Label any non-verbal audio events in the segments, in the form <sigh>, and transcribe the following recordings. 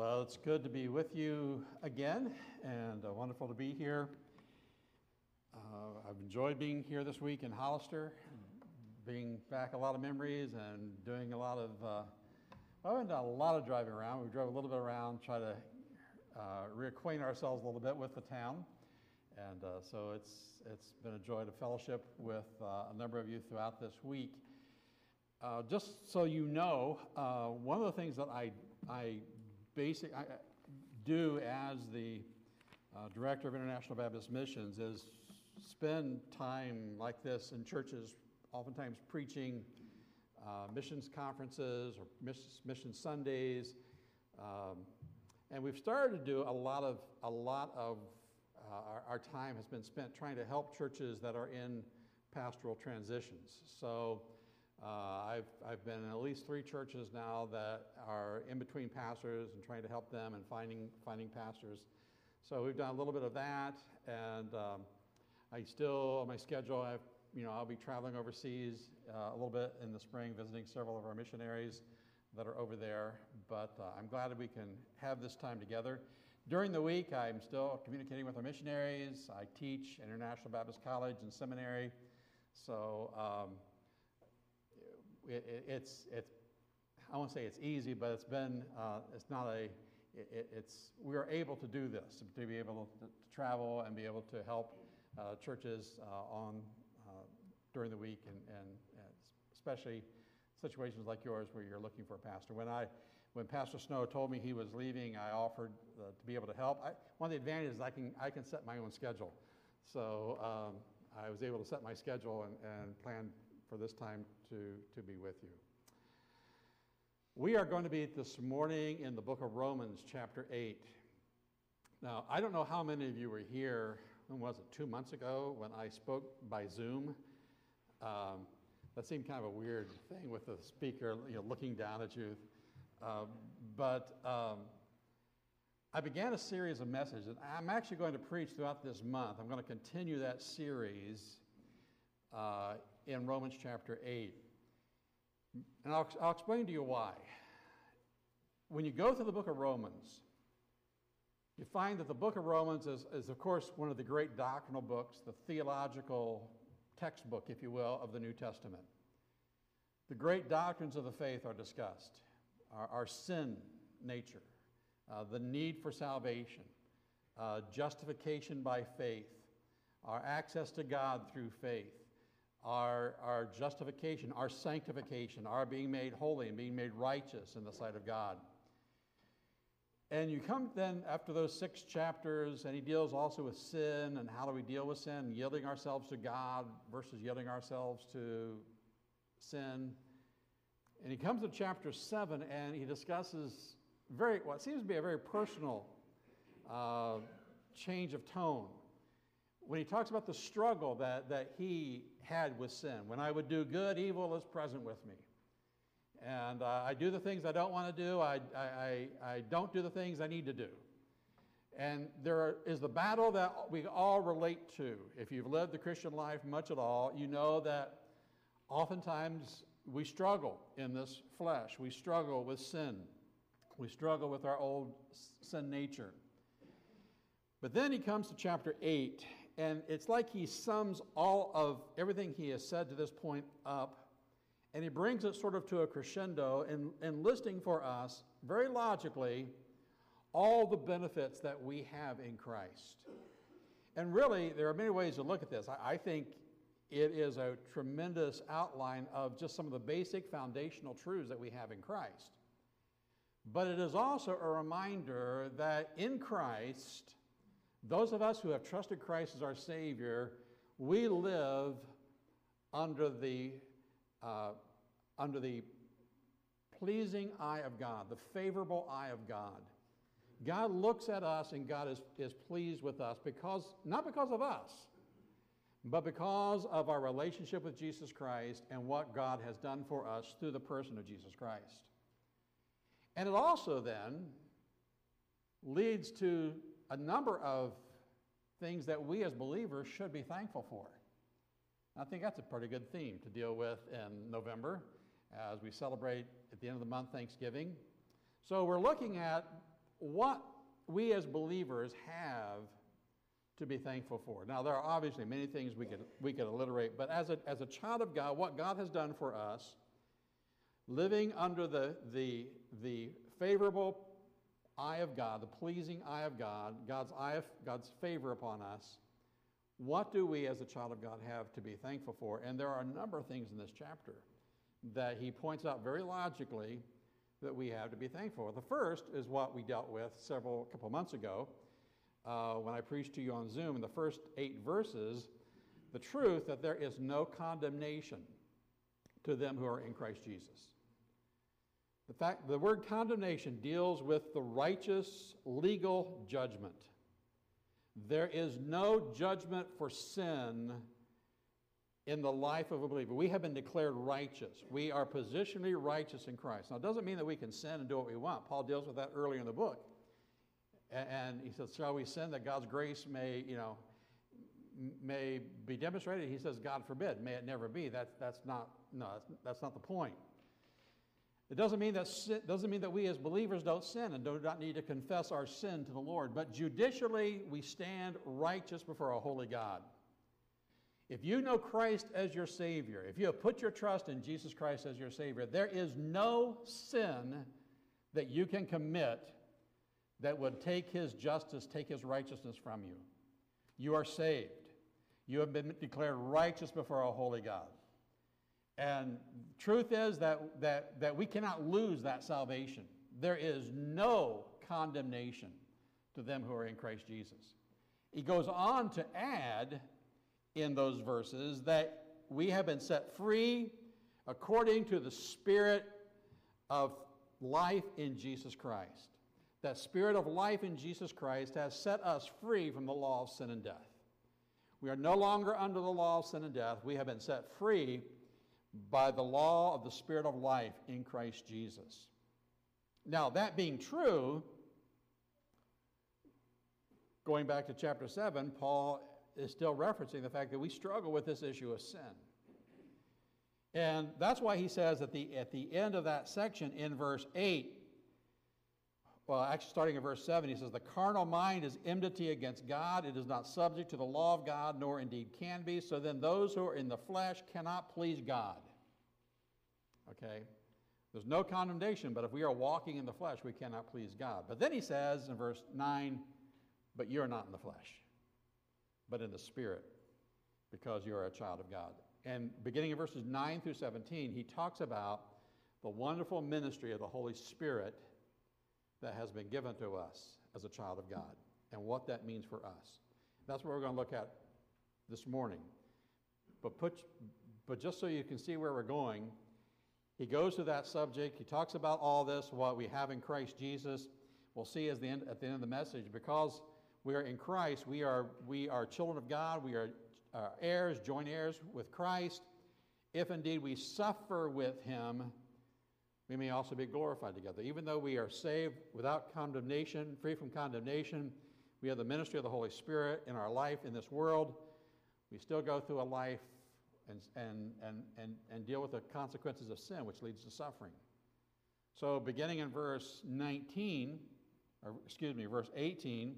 Well, it's good to be with you again and uh, wonderful to be here. Uh, I've enjoyed being here this week in Hollister, being back a lot of memories and doing a lot of, uh, well, I've done a lot of driving around. We drove a little bit around, try to uh, reacquaint ourselves a little bit with the town. And uh, so it's, it's been a joy to fellowship with uh, a number of you throughout this week. Uh, just so you know, uh, one of the things that I, I basic I do as the uh, director of International Baptist Missions is spend time like this in churches, oftentimes preaching uh, missions conferences or mission Sundays. Um, and we've started to do a lot of, a lot of uh, our, our, time has been spent trying to help churches that are in pastoral transitions. So uh, I've, I've been in at least three churches now that are in between pastors and trying to help them and finding, finding pastors. So we've done a little bit of that, and um, I still, on my schedule, I've, you know, I'll be traveling overseas uh, a little bit in the spring, visiting several of our missionaries that are over there. But uh, I'm glad that we can have this time together. During the week, I'm still communicating with our missionaries. I teach International Baptist College and Seminary. So um, it, it, it's, it's, I won't say it's easy, but it's been, uh, it's not a, it, it's, we are able to do this, to be able to, to travel and be able to help uh, churches uh, on, uh, during the week and, and, and, especially situations like yours where you're looking for a pastor. When I, when Pastor Snow told me he was leaving, I offered uh, to be able to help. I, one of the advantages is I can, I can set my own schedule. So um, I was able to set my schedule and, and plan for this time to, to be with you. We are going to be this morning in the book of Romans, chapter 8. Now, I don't know how many of you were here, when was it, two months ago, when I spoke by Zoom. Um, that seemed kind of a weird thing with the speaker you know, looking down at you. Uh, but um, I began a series of messages, and I'm actually going to preach throughout this month. I'm going to continue that series uh, in Romans chapter 8. And I'll, I'll explain to you why. When you go through the book of Romans, you find that the book of Romans is, is, of course, one of the great doctrinal books, the theological textbook, if you will, of the New Testament. The great doctrines of the faith are discussed our, our sin nature, uh, the need for salvation, uh, justification by faith, our access to God through faith, our, our justification, our sanctification, our being made holy and being made righteous in the sight of God. And you come then after those six chapters, and he deals also with sin and how do we deal with sin, yielding ourselves to God versus yielding ourselves to sin. And he comes to chapter seven and he discusses very what seems to be a very personal uh, change of tone when he talks about the struggle that, that he had with sin. When I would do good, evil is present with me. And uh, I do the things I don't want to do, I, I, I don't do the things I need to do. And there is the battle that we all relate to. If you've lived the Christian life much at all, you know that oftentimes we struggle in this flesh. We struggle with sin. We struggle with our old sin nature. But then he comes to chapter 8, and it's like he sums all of everything he has said to this point up, and he brings it sort of to a crescendo in, in listing for us, very logically, all the benefits that we have in Christ. And really, there are many ways to look at this. I, I think it is a tremendous outline of just some of the basic foundational truths that we have in Christ. But it is also a reminder that in Christ, those of us who have trusted Christ as our Savior, we live under the, uh, under the pleasing eye of God, the favorable eye of God. God looks at us and God is, is pleased with us because, not because of us, but because of our relationship with Jesus Christ and what God has done for us through the person of Jesus Christ. And it also then leads to a number of things that we as believers should be thankful for. I think that's a pretty good theme to deal with in November as we celebrate at the end of the month Thanksgiving. So we're looking at what we as believers have to be thankful for. Now, there are obviously many things we could, we could alliterate, but as a, as a child of God, what God has done for us, living under the, the, the favorable eye of God, the pleasing eye of God, God's, eye of, God's favor upon us, what do we as a child of God have to be thankful for? And there are a number of things in this chapter that he points out very logically that we have to be thankful for. The first is what we dealt with several couple months ago uh, when I preached to you on Zoom in the first eight verses the truth that there is no condemnation to them who are in Christ Jesus. The fact the word condemnation deals with the righteous legal judgment. There is no judgment for sin in the life of a believer. We have been declared righteous. We are positionally righteous in Christ. Now, it doesn't mean that we can sin and do what we want. Paul deals with that earlier in the book. And he says, Shall we sin that God's grace may, you know, may be demonstrated? He says, God forbid. May it never be. That's, that's not, no, that's, that's not the point. It doesn't mean, that sin, doesn't mean that we as believers don't sin and do not need to confess our sin to the Lord, but judicially we stand righteous before a holy God. If you know Christ as your Savior, if you have put your trust in Jesus Christ as your Savior, there is no sin that you can commit that would take His justice, take His righteousness from you. You are saved. You have been declared righteous before a holy God. And truth is that, that, that we cannot lose that salvation. There is no condemnation to them who are in Christ Jesus. He goes on to add in those verses that we have been set free according to the spirit of life in Jesus Christ. That spirit of life in Jesus Christ has set us free from the law of sin and death. We are no longer under the law of sin and death. We have been set free by the law of the spirit of life in Christ Jesus. Now, that being true, going back to chapter 7, Paul is still referencing the fact that we struggle with this issue of sin. And that's why he says at the, at the end of that section in verse 8, well, actually starting in verse 7, he says, The carnal mind is enmity against God. It is not subject to the law of God, nor indeed can be. So then those who are in the flesh cannot please God. Okay? There's no condemnation, but if we are walking in the flesh, we cannot please God. But then he says in verse 9, But you're not in the flesh but in the Spirit, because you are a child of God. And beginning in verses 9 through 17, he talks about the wonderful ministry of the Holy Spirit that has been given to us as a child of God and what that means for us. That's what we're going to look at this morning. But, put, but just so you can see where we're going, he goes to that subject. He talks about all this, what we have in Christ Jesus. We'll see as the end, at the end of the message, because we are in Christ. We are, we are children of God. We are uh, heirs, joint heirs with Christ. If indeed we suffer with him, we may also be glorified together. Even though we are saved without condemnation, free from condemnation, we have the ministry of the Holy Spirit in our life in this world. We still go through a life and, and, and, and, and deal with the consequences of sin, which leads to suffering. So, beginning in verse 19, or excuse me, verse 18,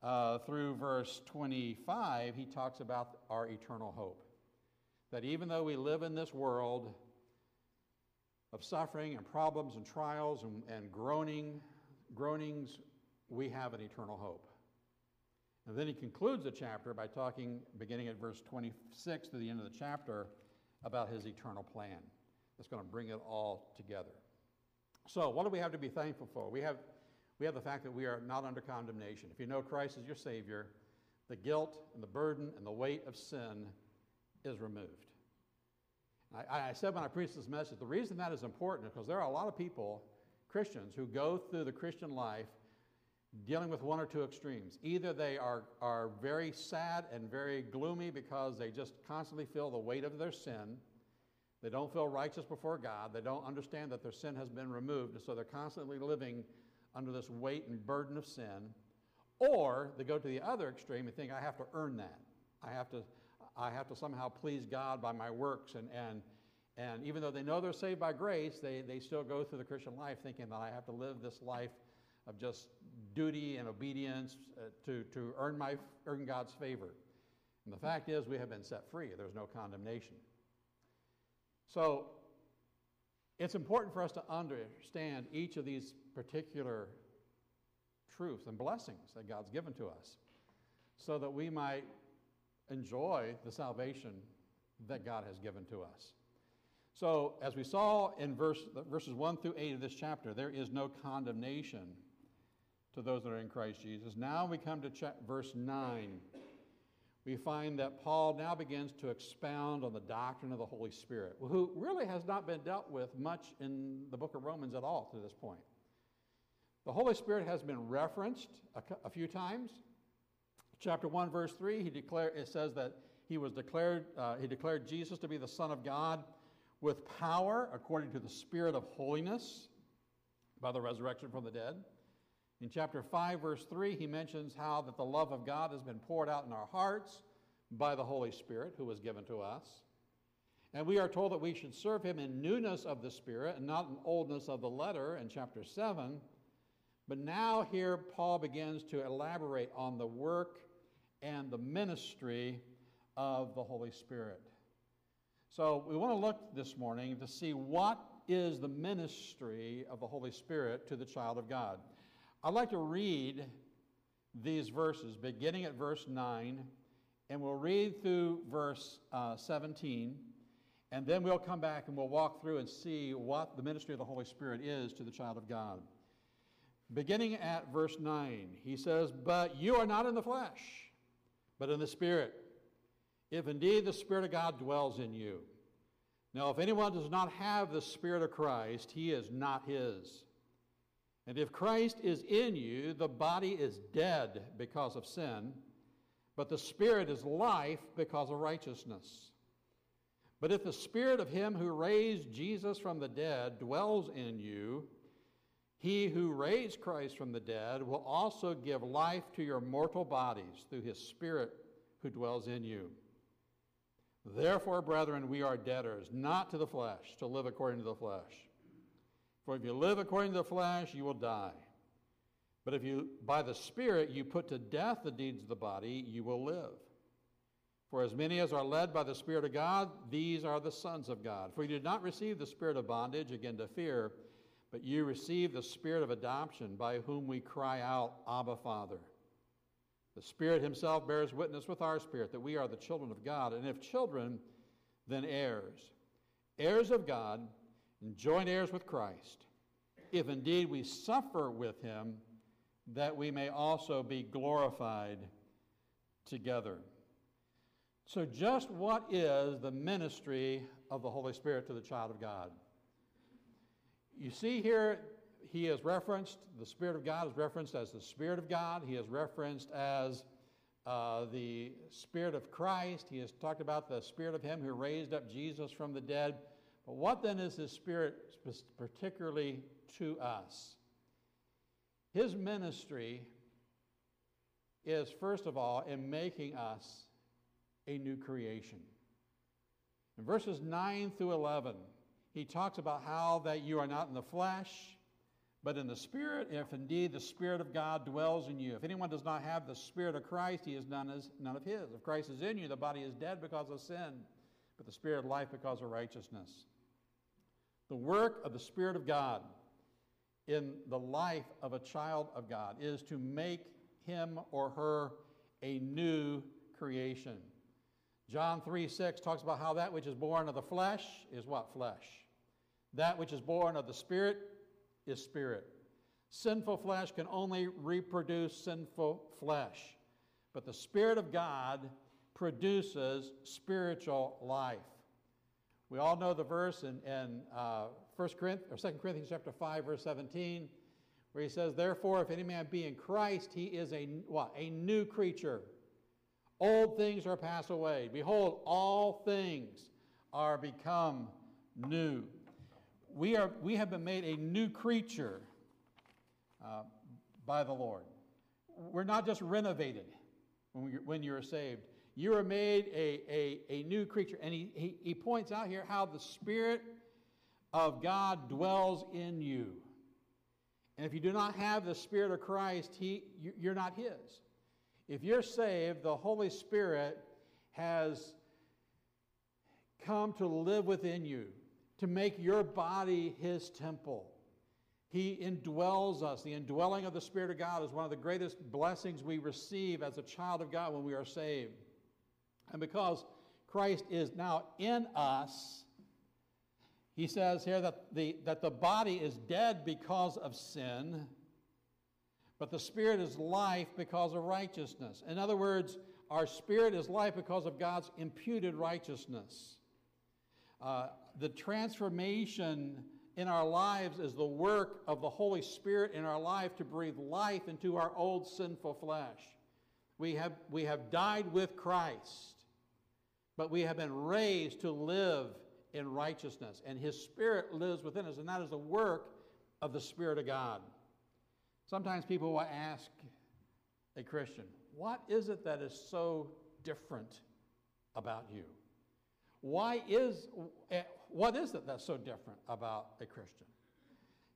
uh, through verse 25, he talks about our eternal hope. That even though we live in this world of suffering and problems and trials and, and groaning, groanings, we have an eternal hope. And then he concludes the chapter by talking, beginning at verse 26 to the end of the chapter, about his eternal plan that's going to bring it all together. So, what do we have to be thankful for? We have we have the fact that we are not under condemnation. If you know Christ as your Savior, the guilt and the burden and the weight of sin is removed. I, I said when I preached this message, the reason that is important is because there are a lot of people, Christians, who go through the Christian life dealing with one or two extremes. Either they are, are very sad and very gloomy because they just constantly feel the weight of their sin. They don't feel righteous before God. They don't understand that their sin has been removed, and so they're constantly living under this weight and burden of sin, or they go to the other extreme and think, I have to earn that. I have to, I have to somehow please God by my works. And, and, and even though they know they're saved by grace, they, they still go through the Christian life thinking that I have to live this life of just duty and obedience uh, to, to earn, my, earn God's favor. And the fact is, we have been set free. There's no condemnation. So it's important for us to understand each of these particular truths and blessings that God's given to us so that we might enjoy the salvation that God has given to us. So, as we saw in verse, verses 1 through 8 of this chapter, there is no condemnation to those that are in Christ Jesus. Now we come to verse 9. We find that Paul now begins to expound on the doctrine of the Holy Spirit, who really has not been dealt with much in the book of Romans at all to this point. The Holy Spirit has been referenced a, a few times. Chapter 1, verse 3, he declare, it says that he was declared, uh, he declared Jesus to be the Son of God with power according to the Spirit of holiness by the resurrection from the dead. In chapter 5, verse 3, he mentions how that the love of God has been poured out in our hearts by the Holy Spirit who was given to us. And we are told that we should serve him in newness of the Spirit and not in oldness of the letter in chapter 7. But now, here, Paul begins to elaborate on the work and the ministry of the Holy Spirit. So, we want to look this morning to see what is the ministry of the Holy Spirit to the child of God. I'd like to read these verses, beginning at verse 9, and we'll read through verse uh, 17, and then we'll come back and we'll walk through and see what the ministry of the Holy Spirit is to the child of God. Beginning at verse 9, he says, But you are not in the flesh, but in the Spirit, if indeed the Spirit of God dwells in you. Now, if anyone does not have the Spirit of Christ, he is not his. And if Christ is in you, the body is dead because of sin, but the Spirit is life because of righteousness. But if the Spirit of Him who raised Jesus from the dead dwells in you, he who raised Christ from the dead will also give life to your mortal bodies through His Spirit who dwells in you. Therefore, brethren, we are debtors, not to the flesh, to live according to the flesh. For if you live according to the flesh, you will die. But if you, by the Spirit, you put to death the deeds of the body, you will live. For as many as are led by the Spirit of God, these are the sons of God. For you did not receive the spirit of bondage again to fear, but you receive the spirit of adoption, by whom we cry out, Abba, Father. The Spirit Himself bears witness with our spirit that we are the children of God, and if children, then heirs. Heirs of God and joint heirs with Christ, if indeed we suffer with him, that we may also be glorified together. So, just what is the ministry of the Holy Spirit to the child of God? You see here, he is referenced, the Spirit of God is referenced as the Spirit of God. He is referenced as uh, the Spirit of Christ. He has talked about the Spirit of Him who raised up Jesus from the dead. But what then is His Spirit particularly to us? His ministry is, first of all, in making us a new creation. In verses 9 through 11, he talks about how that you are not in the flesh, but in the Spirit, if indeed the Spirit of God dwells in you. If anyone does not have the Spirit of Christ, he is none, as, none of his. If Christ is in you, the body is dead because of sin, but the Spirit of life because of righteousness. The work of the Spirit of God in the life of a child of God is to make him or her a new creation. John 3 6 talks about how that which is born of the flesh is what? Flesh. That which is born of the Spirit is spirit. Sinful flesh can only reproduce sinful flesh, but the Spirit of God produces spiritual life. We all know the verse in, in uh, 1 Corinthians, or 2 Corinthians chapter 5, verse 17, where he says, Therefore, if any man be in Christ, he is a what? A new creature. Old things are passed away. Behold, all things are become new. We, are, we have been made a new creature uh, by the Lord. We're not just renovated when, we, when you're saved. You are made a, a, a new creature. And he, he, he points out here how the Spirit of God dwells in you. And if you do not have the Spirit of Christ, he, you're not His. If you're saved, the Holy Spirit has come to live within you, to make your body His temple. He indwells us. The indwelling of the Spirit of God is one of the greatest blessings we receive as a child of God when we are saved. And because Christ is now in us, he says here that the, that the body is dead because of sin, but the spirit is life because of righteousness. In other words, our spirit is life because of God's imputed righteousness. Uh, the transformation in our lives is the work of the Holy Spirit in our life to breathe life into our old sinful flesh. We have, we have died with Christ, but we have been raised to live in righteousness, and His Spirit lives within us, and that is the work of the Spirit of God. Sometimes people will ask a Christian, What is it that is so different about you? Why is, eh, what is it that's so different about a Christian?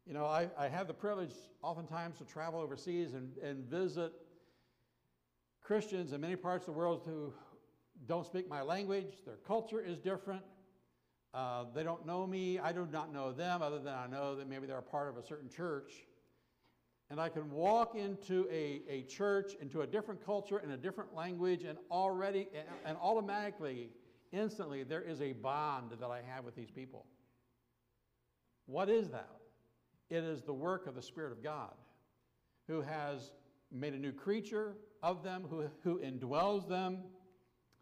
You know, I, I have the privilege oftentimes to travel overseas and, and visit Christians in many parts of the world who don't speak my language. Their culture is different. Uh, they don't know me. I do not know them, other than I know that maybe they're a part of a certain church. And I can walk into a, a church, into a different culture, in a different language, and already, and, and automatically, instantly, there is a bond that I have with these people. What is that? It is the work of the Spirit of God who has made a new creature of them, who, who indwells them.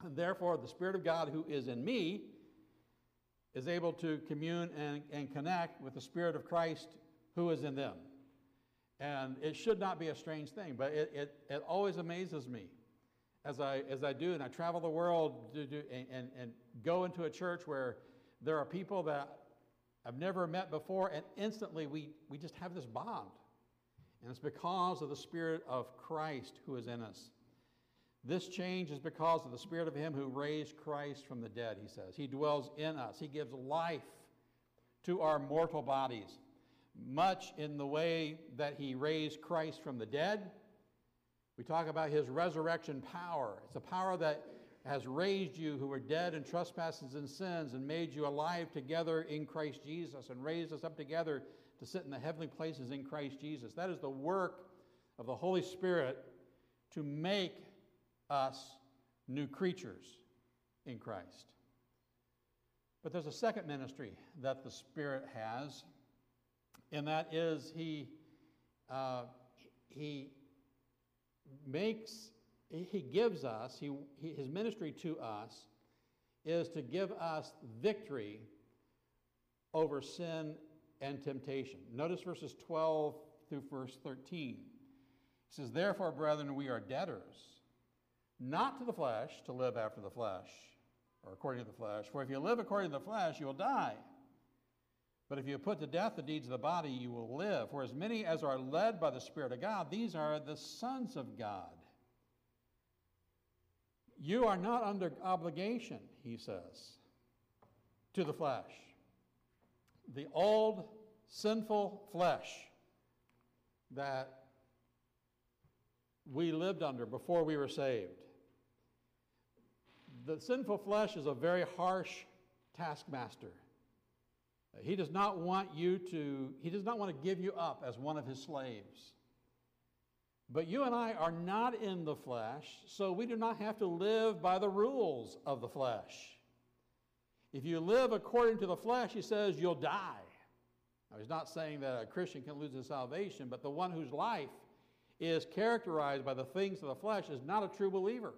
And therefore, the Spirit of God who is in me is able to commune and, and connect with the Spirit of Christ who is in them. And it should not be a strange thing, but it, it, it always amazes me as I, as I do, and I travel the world do, and, and, and go into a church where there are people that I've never met before, and instantly we, we just have this bond. And it's because of the Spirit of Christ who is in us. This change is because of the Spirit of Him who raised Christ from the dead, he says. He dwells in us, He gives life to our mortal bodies, much in the way that He raised Christ from the dead. We talk about His resurrection power. It's a power that has raised you who were dead in trespasses and sins and made you alive together in Christ Jesus and raised us up together to sit in the heavenly places in Christ Jesus. That is the work of the Holy Spirit to make us new creatures in Christ. But there's a second ministry that the Spirit has, and that is He, uh, he makes, He gives us, he, he, His ministry to us is to give us victory over sin and temptation. Notice verses 12 through verse 13. He says, Therefore, brethren, we are debtors not to the flesh, to live after the flesh, or according to the flesh. For if you live according to the flesh, you will die. But if you put to death the deeds of the body, you will live. For as many as are led by the Spirit of God, these are the sons of God. You are not under obligation, he says, to the flesh. The old sinful flesh that we lived under before we were saved the sinful flesh is a very harsh taskmaster. He does not want you to, he does not want to give you up as one of his slaves. But you and I are not in the flesh, so we do not have to live by the rules of the flesh. If you live according to the flesh, he says you'll die. Now, he's not saying that a Christian can lose his salvation, but the one whose life is characterized by the things of the flesh is not a true believer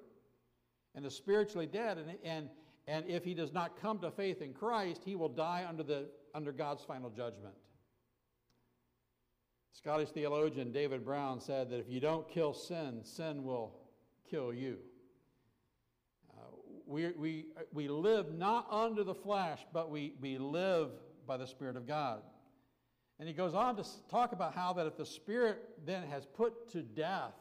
and is spiritually dead. And, and, and if he does not come to faith in Christ, he will die under, the, under God's final judgment. Scottish theologian David Brown said that if you don't kill sin, sin will kill you. Uh, we, we, we live not under the flesh, but we, we live by the Spirit of God. And he goes on to talk about how that if the Spirit then has put to death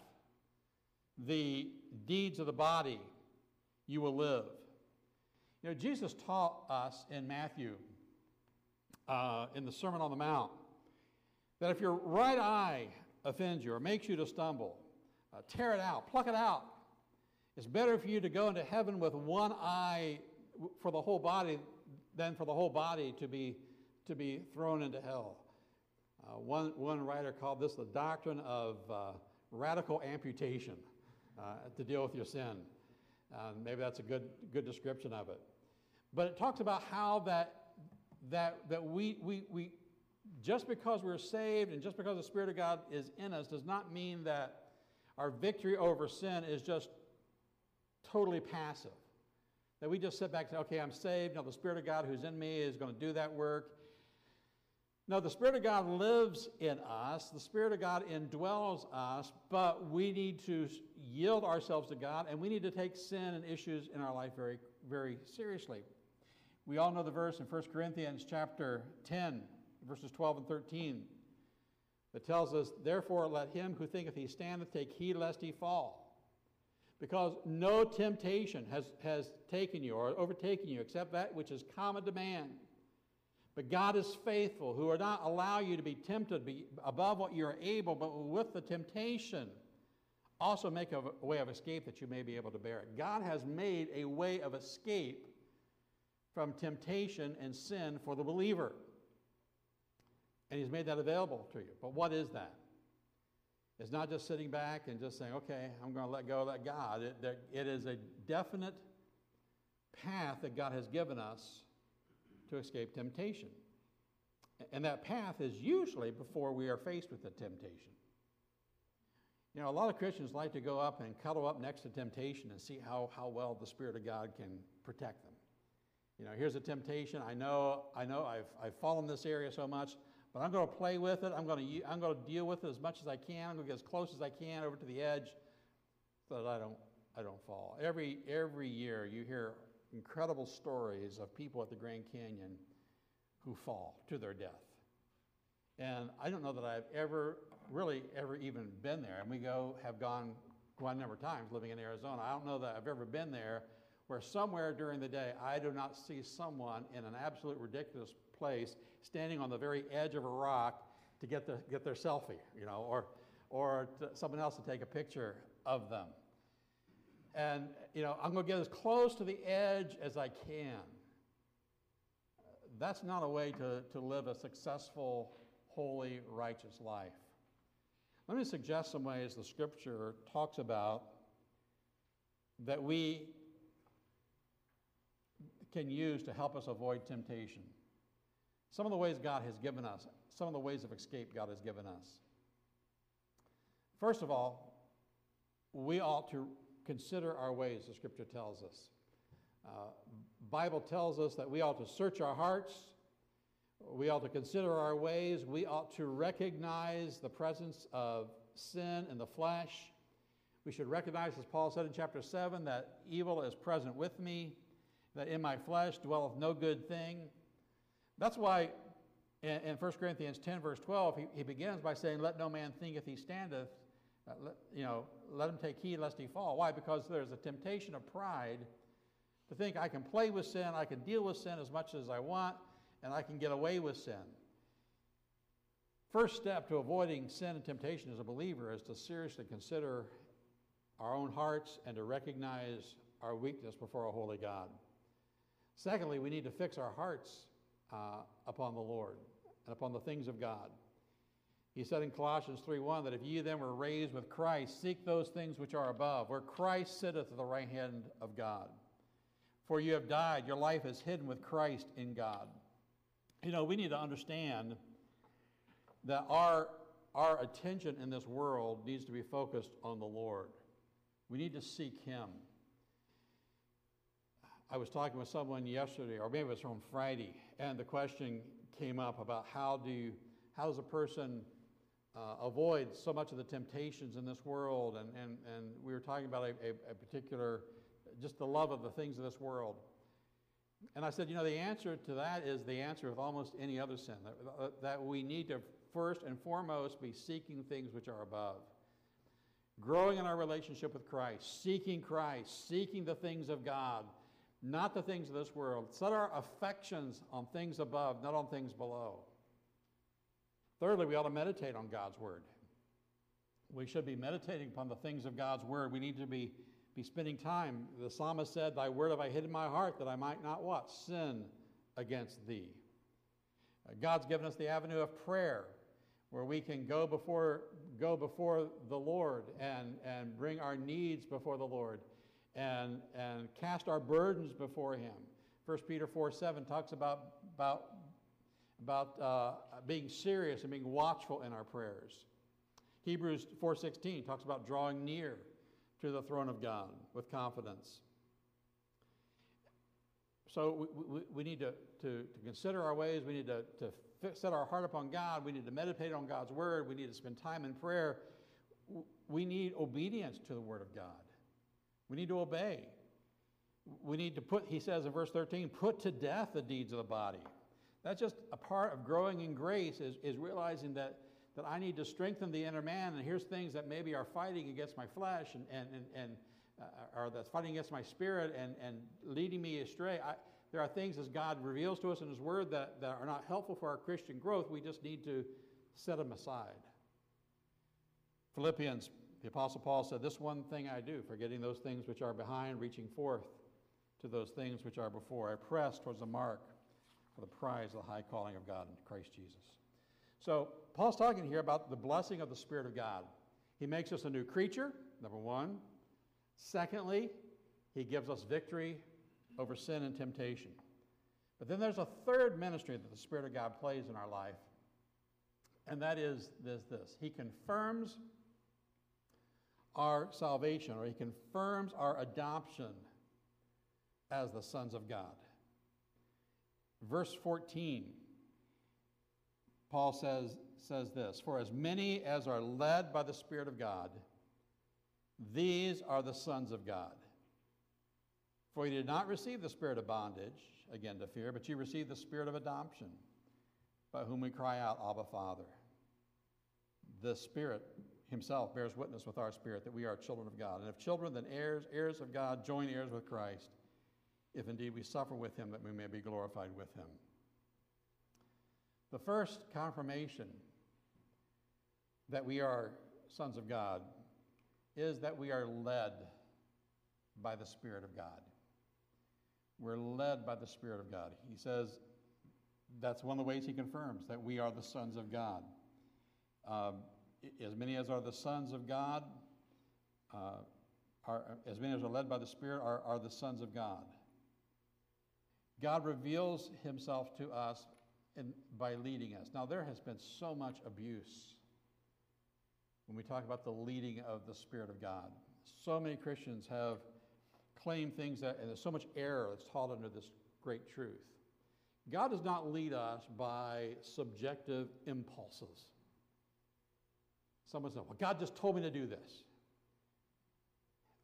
the deeds of the body, you will live. You know, Jesus taught us in Matthew, uh, in the Sermon on the Mount, that if your right eye offends you or makes you to stumble, uh, tear it out, pluck it out. It's better for you to go into heaven with one eye for the whole body than for the whole body to be, to be thrown into hell. Uh, one, one writer called this the doctrine of uh, radical amputation uh, to deal with your sin. maybe that's a good, good description of it. But it talks about how that, that, that we, we, we, just because we're saved and just because the Spirit of God is in us does not mean that our victory over sin is just totally passive. That we just sit back and say, okay, I'm saved. Now the Spirit of God who's in me is going to do that work. No, the Spirit of God lives in us, the Spirit of God indwells us, but we need to yield ourselves to God and we need to take sin and issues in our life very, very seriously. We all know the verse in 1 Corinthians chapter 10, verses 12 and 13, that tells us, Therefore let him who thinketh he standeth take heed lest he fall. Because no temptation has, has taken you or overtaken you except that which is common to man. But God is faithful, who will not allow you to be tempted above what you are able, but with the temptation also make a way of escape that you may be able to bear it. God has made a way of escape from temptation and sin for the believer. And He's made that available to you. But what is that? It's not just sitting back and just saying, okay, I'm going to let go of that God. It, it is a definite path that God has given us to escape temptation. And that path is usually before we are faced with the temptation. You know, a lot of Christians like to go up and cuddle up next to temptation and see how, how well the Spirit of God can protect them. You know, here's a temptation. I know, I know I've, I've fallen this area so much, but I'm going to play with it. I'm going to, I'm going to deal with it as much as I can. I'm going to get as close as I can over to the edge so that I don't, I don't fall. Every, every year you hear incredible stories of people at the Grand Canyon who fall to their death. And I don't know that I've ever, really ever even been there. And we go, have gone quite a number of times living in Arizona. I don't know that I've ever been there where somewhere during the day I do not see someone in an absolute ridiculous place standing on the very edge of a rock to get, the, get their selfie, you know, or, or someone else to take a picture of them. And, you know, I'm going to get as close to the edge as I can. That's not a way to, to live a successful, holy, righteous life. Let me suggest some ways the scripture talks about that we can use to help us avoid temptation. Some of the ways God has given us, some of the ways of escape God has given us. First of all, we ought to consider our ways, the scripture tells us. Uh, Bible tells us that we ought to search our hearts, we ought to consider our ways, we ought to recognize the presence of sin in the flesh. We should recognize, as Paul said in chapter 7, that evil is present with me, that in my flesh dwelleth no good thing. That's why in, in 1 Corinthians 10, verse 12, he, he begins by saying, Let no man thinketh he standeth, uh, let, you know, let him take heed lest he fall. Why? Because there's a temptation of pride to think I can play with sin, I can deal with sin as much as I want, and I can get away with sin. First step to avoiding sin and temptation as a believer is to seriously consider our own hearts and to recognize our weakness before a holy God. Secondly, we need to fix our hearts uh, upon the Lord and upon the things of God. He said in Colossians 3:1 that if ye then were raised with Christ, seek those things which are above, where Christ sitteth at the right hand of God. For you have died, your life is hidden with Christ in God. You know, we need to understand that our, our attention in this world needs to be focused on the Lord. We need to seek Him. I was talking with someone yesterday, or maybe it was from Friday, and the question came up about how do you, how does a person uh, avoid so much of the temptations in this world. And, and, and we were talking about a, a, a, particular, just the love of the things of this world. And I said, you know, the answer to that is the answer of almost any other sin that, that we need to first and foremost be seeking things which are above. Growing in our relationship with Christ, seeking Christ, seeking the things of God, not the things of this world. Set our affections on things above, not on things below. Thirdly, we ought to meditate on God's Word. We should be meditating upon the things of God's Word. We need to be, be spending time. The psalmist said, Thy word have I hid in my heart that I might not what? Sin against thee. Uh, God's given us the avenue of prayer where we can go before, go before the Lord and, and bring our needs before the Lord and, and cast our burdens before Him. 1 Peter 4 7 talks about, about, about uh, being serious and being watchful in our prayers. Hebrews 4:16 talks about drawing near to the throne of God with confidence. So we, we, we need to, to, to, consider our ways. We need to, to set our heart upon God. We need to meditate on God's word. We need to spend time in prayer. We need obedience to the word of God. We need to obey. We need to put, he says in verse 13, put to death the deeds of the body. That's just a part of growing in grace, is, is realizing that, that I need to strengthen the inner man, and here's things that maybe are fighting against my flesh and, and, and, and uh, that's fighting against my spirit and, and leading me astray. I, there are things as God reveals to us in His Word that, that are not helpful for our Christian growth. We just need to set them aside. Philippians, the Apostle Paul said, This one thing I do, forgetting those things which are behind, reaching forth to those things which are before. I press towards the mark for the prize of the high calling of God in Christ Jesus. So, Paul's talking here about the blessing of the Spirit of God. He makes us a new creature, number one. Secondly, he gives us victory over sin and temptation. But then there's a third ministry that the Spirit of God plays in our life, and that is this, this. He confirms our salvation, or he confirms our adoption as the sons of God. Verse 14, Paul says, says this For as many as are led by the Spirit of God, these are the sons of God. For you did not receive the spirit of bondage, again to fear, but you received the spirit of adoption, by whom we cry out, Abba, Father. The Spirit Himself bears witness with our spirit that we are children of God. And if children, then heirs, heirs of God, joint heirs with Christ, if indeed we suffer with Him, that we may be glorified with Him. The first confirmation that we are sons of God is that we are led by the Spirit of God. We're led by the Spirit of God. He says that's one of the ways he confirms that we are the sons of God. Um, as many as are the sons of God, uh, are, as many as are led by the Spirit, are, are the sons of God. God reveals himself to us in, by leading us. Now, there has been so much abuse when we talk about the leading of the Spirit of God. So many Christians have claimed things that, and there's so much error that's taught under this great truth. God does not lead us by subjective impulses. Someone said, Well, God just told me to do this.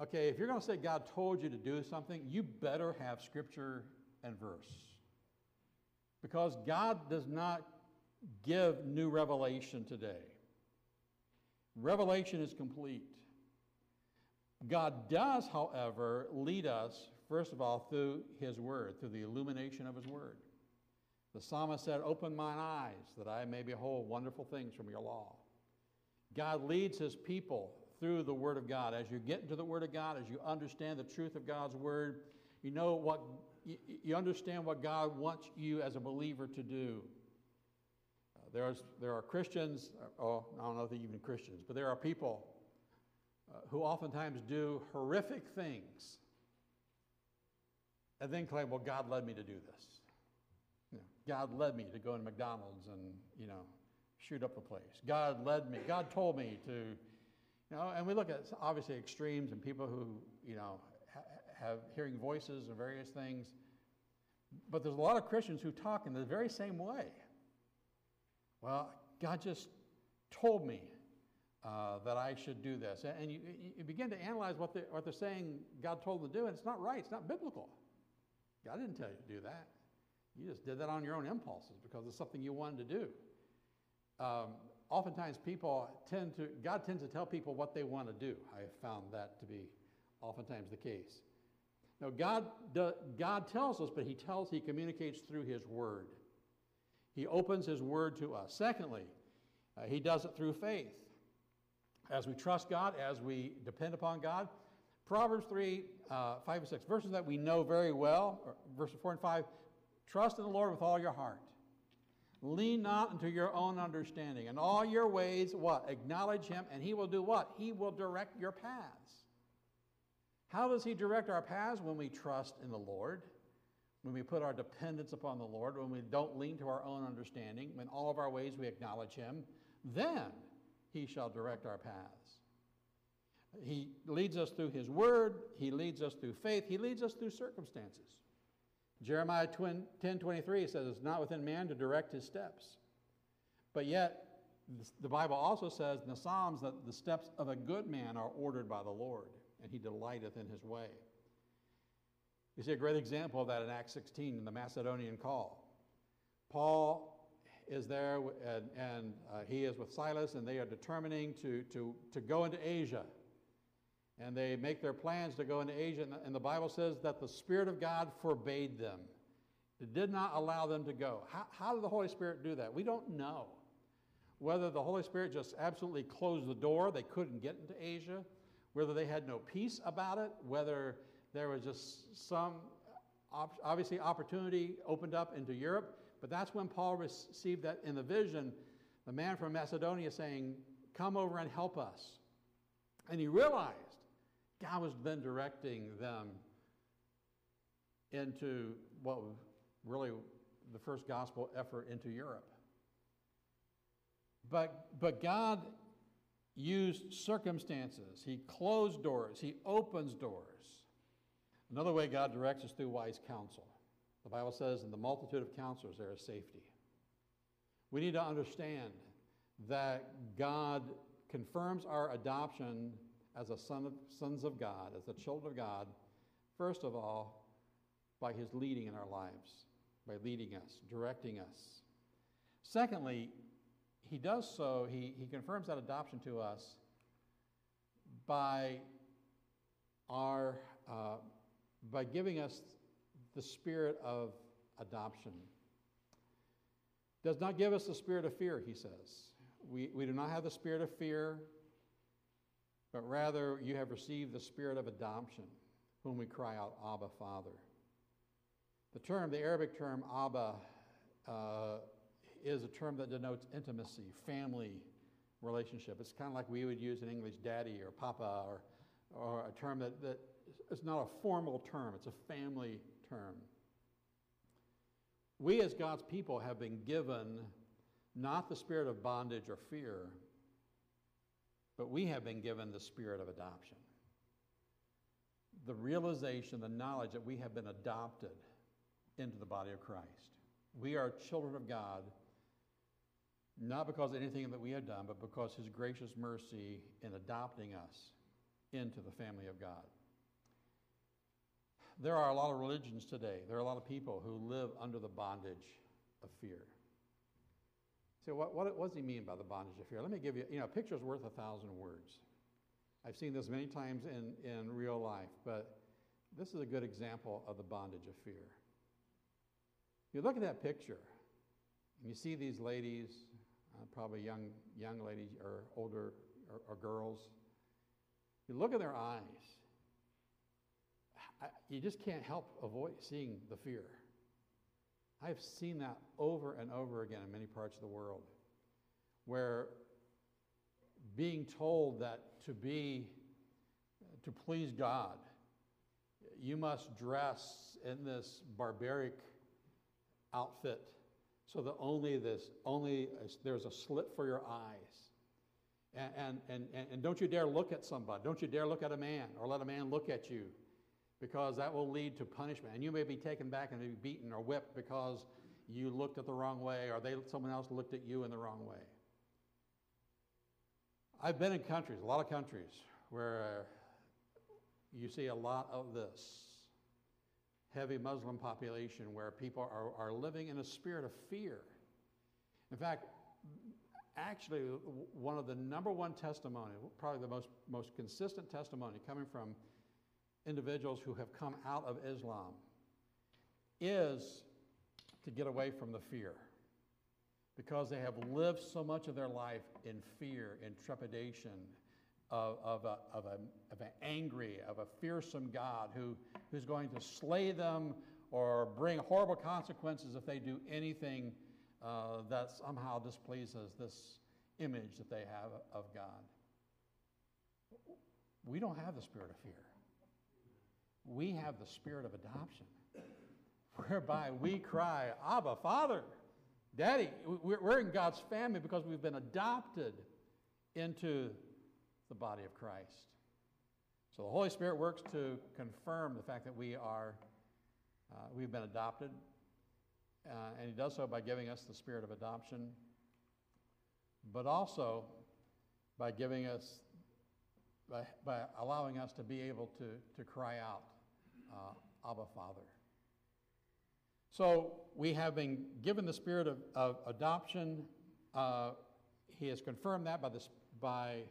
Okay, if you're going to say God told you to do something, you better have scripture and verse. Because God does not give new revelation today. Revelation is complete. God does, however, lead us, first of all, through His Word, through the illumination of His Word. The psalmist said, Open mine eyes that I may behold wonderful things from your law. God leads His people through the Word of God. As you get into the Word of God, as you understand the truth of God's Word, you know what, you understand what God wants you as a believer to do. There's, there are Christians, oh, I don't know if they're even Christians, but there are people uh, who oftentimes do horrific things and then claim, well, God led me to do this. You know, God led me to go to McDonald's and, you know, shoot up a place. God led me. God told me to, you know, and we look at obviously extremes and people who, you know, ha- have hearing voices and various things. But there's a lot of Christians who talk in the very same way. Well, God just told me uh, that I should do this. And you, you begin to analyze what they're, what they're saying God told them to do, and it's not right. It's not biblical. God didn't tell you to do that. You just did that on your own impulses because it's something you wanted to do. Um, oftentimes, people tend to, God tends to tell people what they want to do. I have found that to be oftentimes the case. Now, God, God tells us, but He tells, He communicates through His Word. He opens His Word to us. Secondly, Uh, he does it through faith. As we trust God, as we depend upon God. Proverbs 3, uh, 5 and 6, verses that we know very well, verses 4 and 5. Trust in the Lord with all your heart. Lean not into your own understanding. In all your ways, what? Acknowledge him, and he will do what? He will direct your paths. How does he direct our paths? When we trust in the Lord, when we put our dependence upon the Lord, when we don't lean to our own understanding, when all of our ways we acknowledge him, then he shall direct our paths. He leads us through his word, he leads us through faith, he leads us through circumstances. Jeremiah 10 23 says, It's not within man to direct his steps. But yet, the Bible also says in the Psalms that the steps of a good man are ordered by the Lord, and he delighteth in his way. You see a great example of that in Acts 16 in the Macedonian call. Paul is there, and, and uh, he is with Silas, and they are determining to, to, to go into Asia. And they make their plans to go into Asia, and the, Bible says that the Spirit of God forbade them. It did not allow them to go. How, how did the Holy Spirit do that? We don't know. Whether the Holy Spirit just absolutely closed the door, they couldn't get into Asia, whether they had no peace about it, whether there was just some, obviously, opportunity opened up into Europe. But that's when Paul received that in the vision, the man from Macedonia saying, Come over and help us. And he realized God was then directing them into what was really the first gospel effort into Europe. But, but God used circumstances. He closed doors, He opens doors. Another way God directs is through wise counsel. The Bible says, in the multitude of counselors, there is safety. We need to understand that God confirms our adoption as a son of, sons of God, as the children of God, first of all, by his leading in our lives, by leading us, directing us. Secondly, he does so, he, he confirms that adoption to us by our uh, by giving us the spirit of adoption. Does not give us the spirit of fear, he says. We, we do not have the spirit of fear, but rather you have received the spirit of adoption, whom we cry out, Abba, Father. The term, the Arabic term Abba, uh, is a term that denotes intimacy, family relationship. It's kind of like we would use in English daddy or papa or, or a term that, that it's not a formal term, it's a family term. We, as God's people, have been given not the spirit of bondage or fear, but we have been given the spirit of adoption. The realization, the knowledge that we have been adopted into the body of Christ. We are children of God, not because of anything that we have done, but because His gracious mercy in adopting us into the family of God. There are a lot of religions today. There are a lot of people who live under the bondage of fear. So, what, what, what does he mean by the bondage of fear? Let me give you, you know, a picture's worth a thousand words. I've seen this many times in, in real life, but this is a good example of the bondage of fear. You look at that picture, and you see these ladies, uh, probably young, young ladies or older or, or girls. You look at their eyes, I, you just can't help avoid seeing the fear. I've seen that over and over again in many parts of the world where being told that to be, to please God, you must dress in this barbaric outfit so that only this, only there's a slit for your eyes. And, and, and, and don't you dare look at somebody. Don't you dare look at a man or let a man look at you because that will lead to punishment. And you may be taken back and be beaten or whipped because you looked at the wrong way or they, someone else looked at you in the wrong way. I've been in countries, a lot of countries, where you see a lot of this heavy Muslim population where people are, are living in a spirit of fear. In fact, actually, one of the number one testimony, probably the most, most consistent testimony coming from individuals who have come out of Islam is to get away from the fear. because they have lived so much of their life in fear, in trepidation, of, of, a, of, a, of an angry, of a fearsome God who, who's going to slay them or bring horrible consequences if they do anything uh, that somehow displeases this image that they have of God. We don't have the spirit of fear. We have the spirit of adoption, whereby we cry, Abba, Father, Daddy. We're in God's family because we've been adopted into the body of Christ. So the Holy Spirit works to confirm the fact that we are, uh, we've been adopted, uh, and He does so by giving us the spirit of adoption, but also by giving us, by, by allowing us to be able to, to cry out, uh, Abba, Father. So we have been given the spirit of, of adoption. Uh, he has confirmed that by, this, by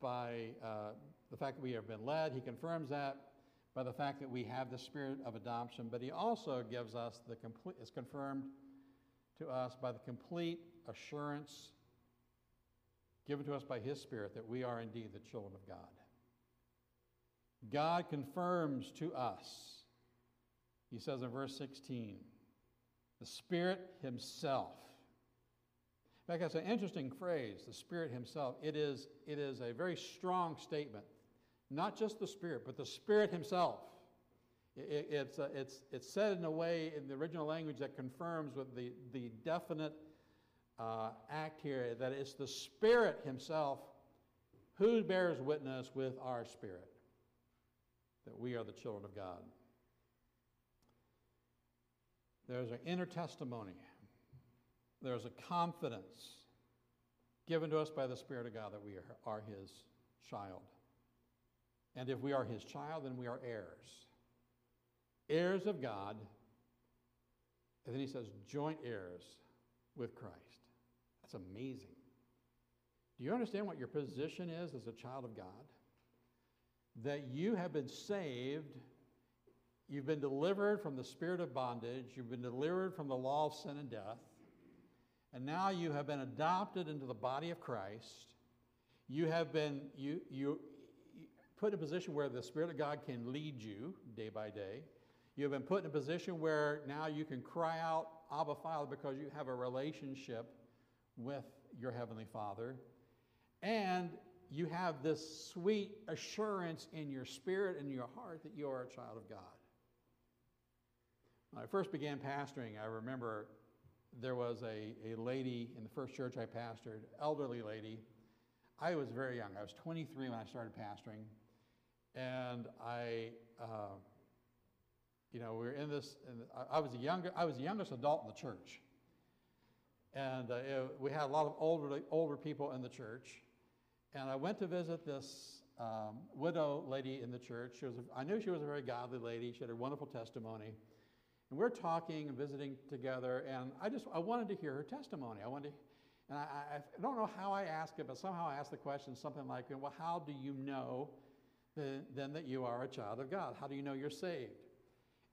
by uh, the fact that we have been led. He confirms that by the fact that we have the spirit of adoption, but he also gives us the complete, is confirmed to us by the complete assurance given to us by his spirit that we are indeed the children of God. God confirms to us, he says in verse 16, the Spirit Himself in fact, that's an interesting phrase, the Spirit Himself. It is, it is a very strong statement. Not just the Spirit, but the Spirit Himself. It, it's, uh, it's, it's said in a way in the original language that confirms with the, the definite uh, act here that it's the Spirit Himself who bears witness with our spirit that we are the children of God. There's an inner testimony there's a confidence given to us by the Spirit of God that we are, His child. And if we are His child, then we are heirs. Heirs of God. And then He says, joint heirs with Christ. That's amazing. Do you understand what your position is as a child of God? That you have been saved, you've been delivered from the spirit of bondage, you've been delivered from the law of sin and death and now you have been adopted into the body of Christ. You have been you, you, put in a position where the Spirit of God can lead you day by day. You have been put in a position where now you can cry out, Abba, Father, because you have a relationship with your Heavenly Father. And you have this sweet assurance in your spirit and your heart that you are a child of God. When I first began pastoring, I remember there was a, a lady in the first church I pastored, elderly lady. I was very young. I was 23 when I started pastoring. And I, uh, you know, we were in this, and I, was the younger, I was the youngest adult in the church. And uh, it, we had a lot of older, older people in the church. And I went to visit this um, widow lady in the church. She was a, I knew she was a very godly lady. She had a wonderful testimony. And we're talking and visiting together, and I just I wanted to hear her testimony. I wanted to, and I, I don't know how I asked it, but somehow I asked the question something like, well, how do you know then, that you are a child of God? How do you know you're saved?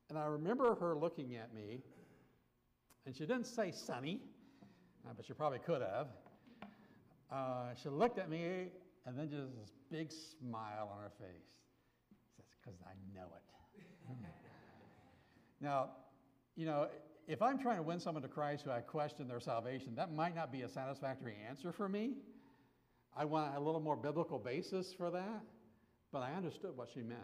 And I remember her looking at me, and she didn't say Sonny, but she probably could have. Uh, she looked at me, and then just this big smile on her face. Says, because I know it. <laughs> now, you know, if I'm trying to win someone to Christ who I question their salvation, that might not be a satisfactory answer for me. I want a little more biblical basis for that, but I understood what she meant.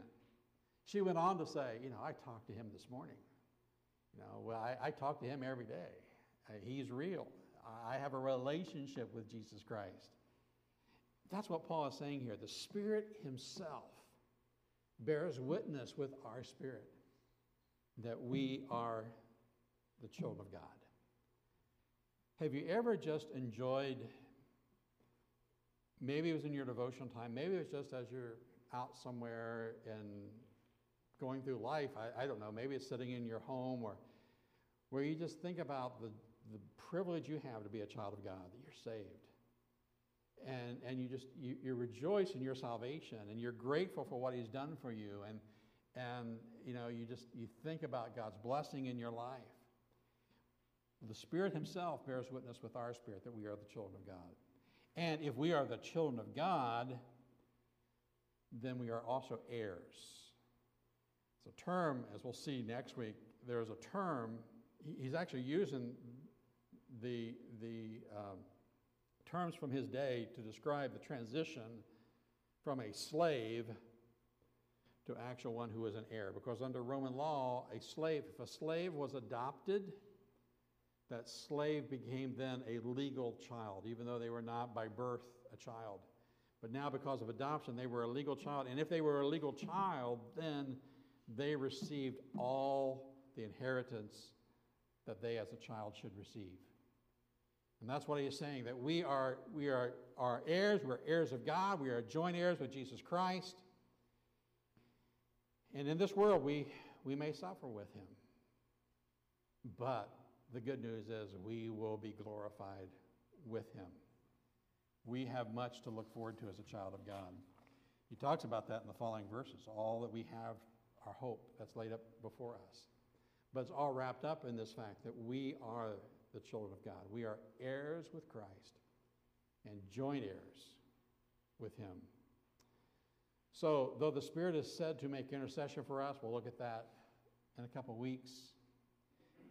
She went on to say, you know, I talked to him this morning. You know, well, I, I talk to him every day. Uh, he's real. I have a relationship with Jesus Christ. That's what Paul is saying here. The Spirit Himself bears witness with our spirit that we are the children of God. Have you ever just enjoyed, maybe it was in your devotional time, maybe it was just as you're out somewhere and going through life, I, I don't know, maybe it's sitting in your home or where you just think about the, the privilege you have to be a child of God, that you're saved. And, and you just, you, you rejoice in your salvation and you're grateful for what he's done for you. And, and you know you just you think about god's blessing in your life The Spirit Himself bears witness with our spirit that we are the children of God. And if we are the children of God, then we are also heirs. It's a term, as we'll see next week, there's a term, he's actually using the, the um, terms from his day to describe the transition from a slave to actual one who is an heir. Because under Roman law, a slave, if a slave was adopted, that slave became then a legal child, even though they were not by birth a child. But now, because of adoption, they were a legal child. And if they were a legal child, then they received all the inheritance that they as a child should receive. And that's what he is saying that we are, we are, are heirs, we're heirs of God, we are joint heirs with Jesus Christ. And in this world, we, we may suffer with him. But the good news is we will be glorified with him. We have much to look forward to as a child of God. He talks about that in the following verses all that we have, our hope that's laid up before us. But it's all wrapped up in this fact that we are the children of God. We are heirs with Christ and joint heirs with Him. So, though the Spirit is said to make intercession for us, we'll look at that in a couple of weeks.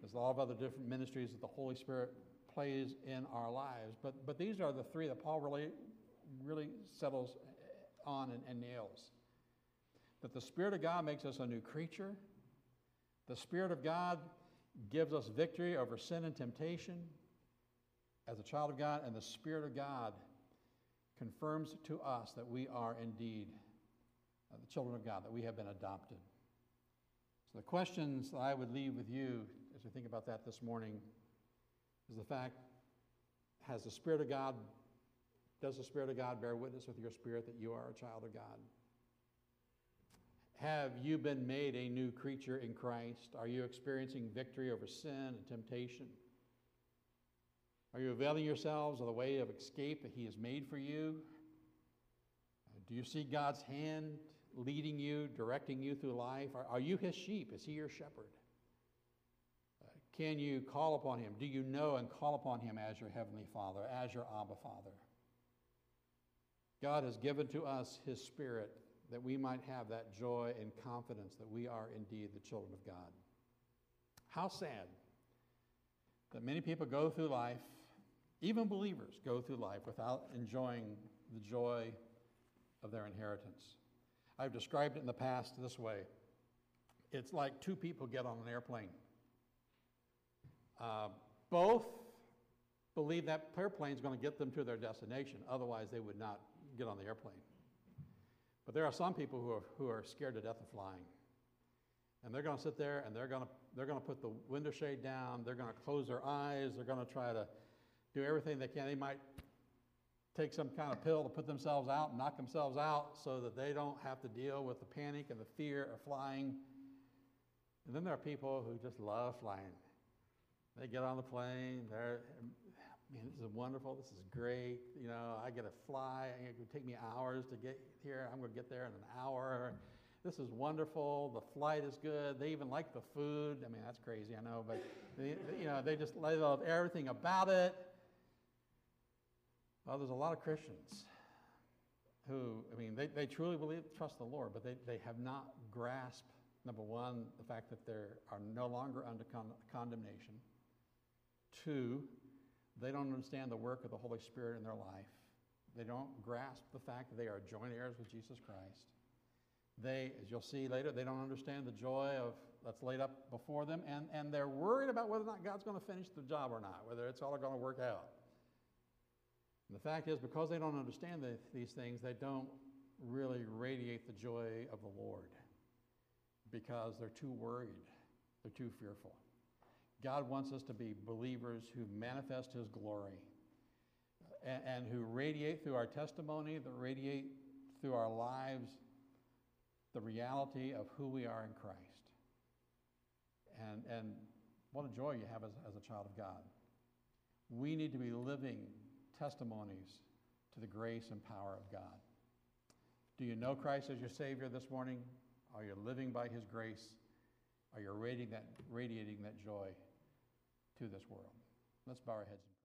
There's a lot of other different ministries that the Holy Spirit plays in our lives. But, but these are the three that Paul really, really settles on and, and nails. That the Spirit of God makes us a new creature. The Spirit of God gives us victory over sin and temptation as a child of God, and the Spirit of God confirms to us that we are indeed uh, the children of God, that we have been adopted. So, the questions that I would leave with you as we think about that this morning is the fact has the Spirit of God, does the Spirit of God bear witness with your spirit that you are a child of God? Have you been made a new creature in Christ? Are you experiencing victory over sin and temptation? Are you availing yourselves of the way of escape that He has made for you? Do you see God's hand leading you, directing you through life? Are, are you His sheep? Is He your shepherd? Uh, can you call upon Him? Do you know and call upon Him as your Heavenly Father, as your Abba Father? God has given to us His Spirit that we might have that joy and confidence that we are indeed the children of God. How sad that many people go through life, even believers go through life without enjoying the joy of their inheritance. I've described it in the past this way it's like two people get on an airplane. Uh, both believe that airplane is going to get them to their destination, otherwise, they would not get on the airplane. But there are some people who are, who are scared to death of flying. And they're going to sit there and they're going to, they're going to put the window shade down. They're going to close their eyes. They're going to try to do everything they can. They might take some kind of pill to put themselves out and knock themselves out so that they don't have to deal with the panic and the fear of flying. And then there are people who just love flying. They get on the plane, they're man, this is wonderful. This is great. You know, I get to fly. It would take me hours to get here. I'm going to get there in an hour. This is wonderful. The flight is good. They even like the food. I mean, that's crazy, I know, but they, you know, they just love everything about it. Well, there's a lot of Christians who, I mean, they, they truly believe, trust the Lord, but they, they have not grasped, number one, the fact that they are no longer under con- condemnation. Two, they don't understand the work of the Holy Spirit in their life. They don't grasp the fact that they are joint heirs with Jesus Christ. They, as you'll see later, they don't understand the joy of that's laid up before them, and, and they're worried about whether or not God's going to finish the job or not, whether it's all going to work out. And the fact is, because they don't understand the, these things, they don't really radiate the joy of the Lord because they're too worried, they're too fearful. God wants us to be believers who manifest His glory and, and who radiate through our testimony, that radiate through our lives the reality of who we are in Christ. And, and what a joy you have as, as a child of God. We need to be living testimonies to the grace and power of God. Do you know Christ as your Savior this morning? Are you living by His grace? Are you radiating that, radiating that joy to this world. Let's bow our heads.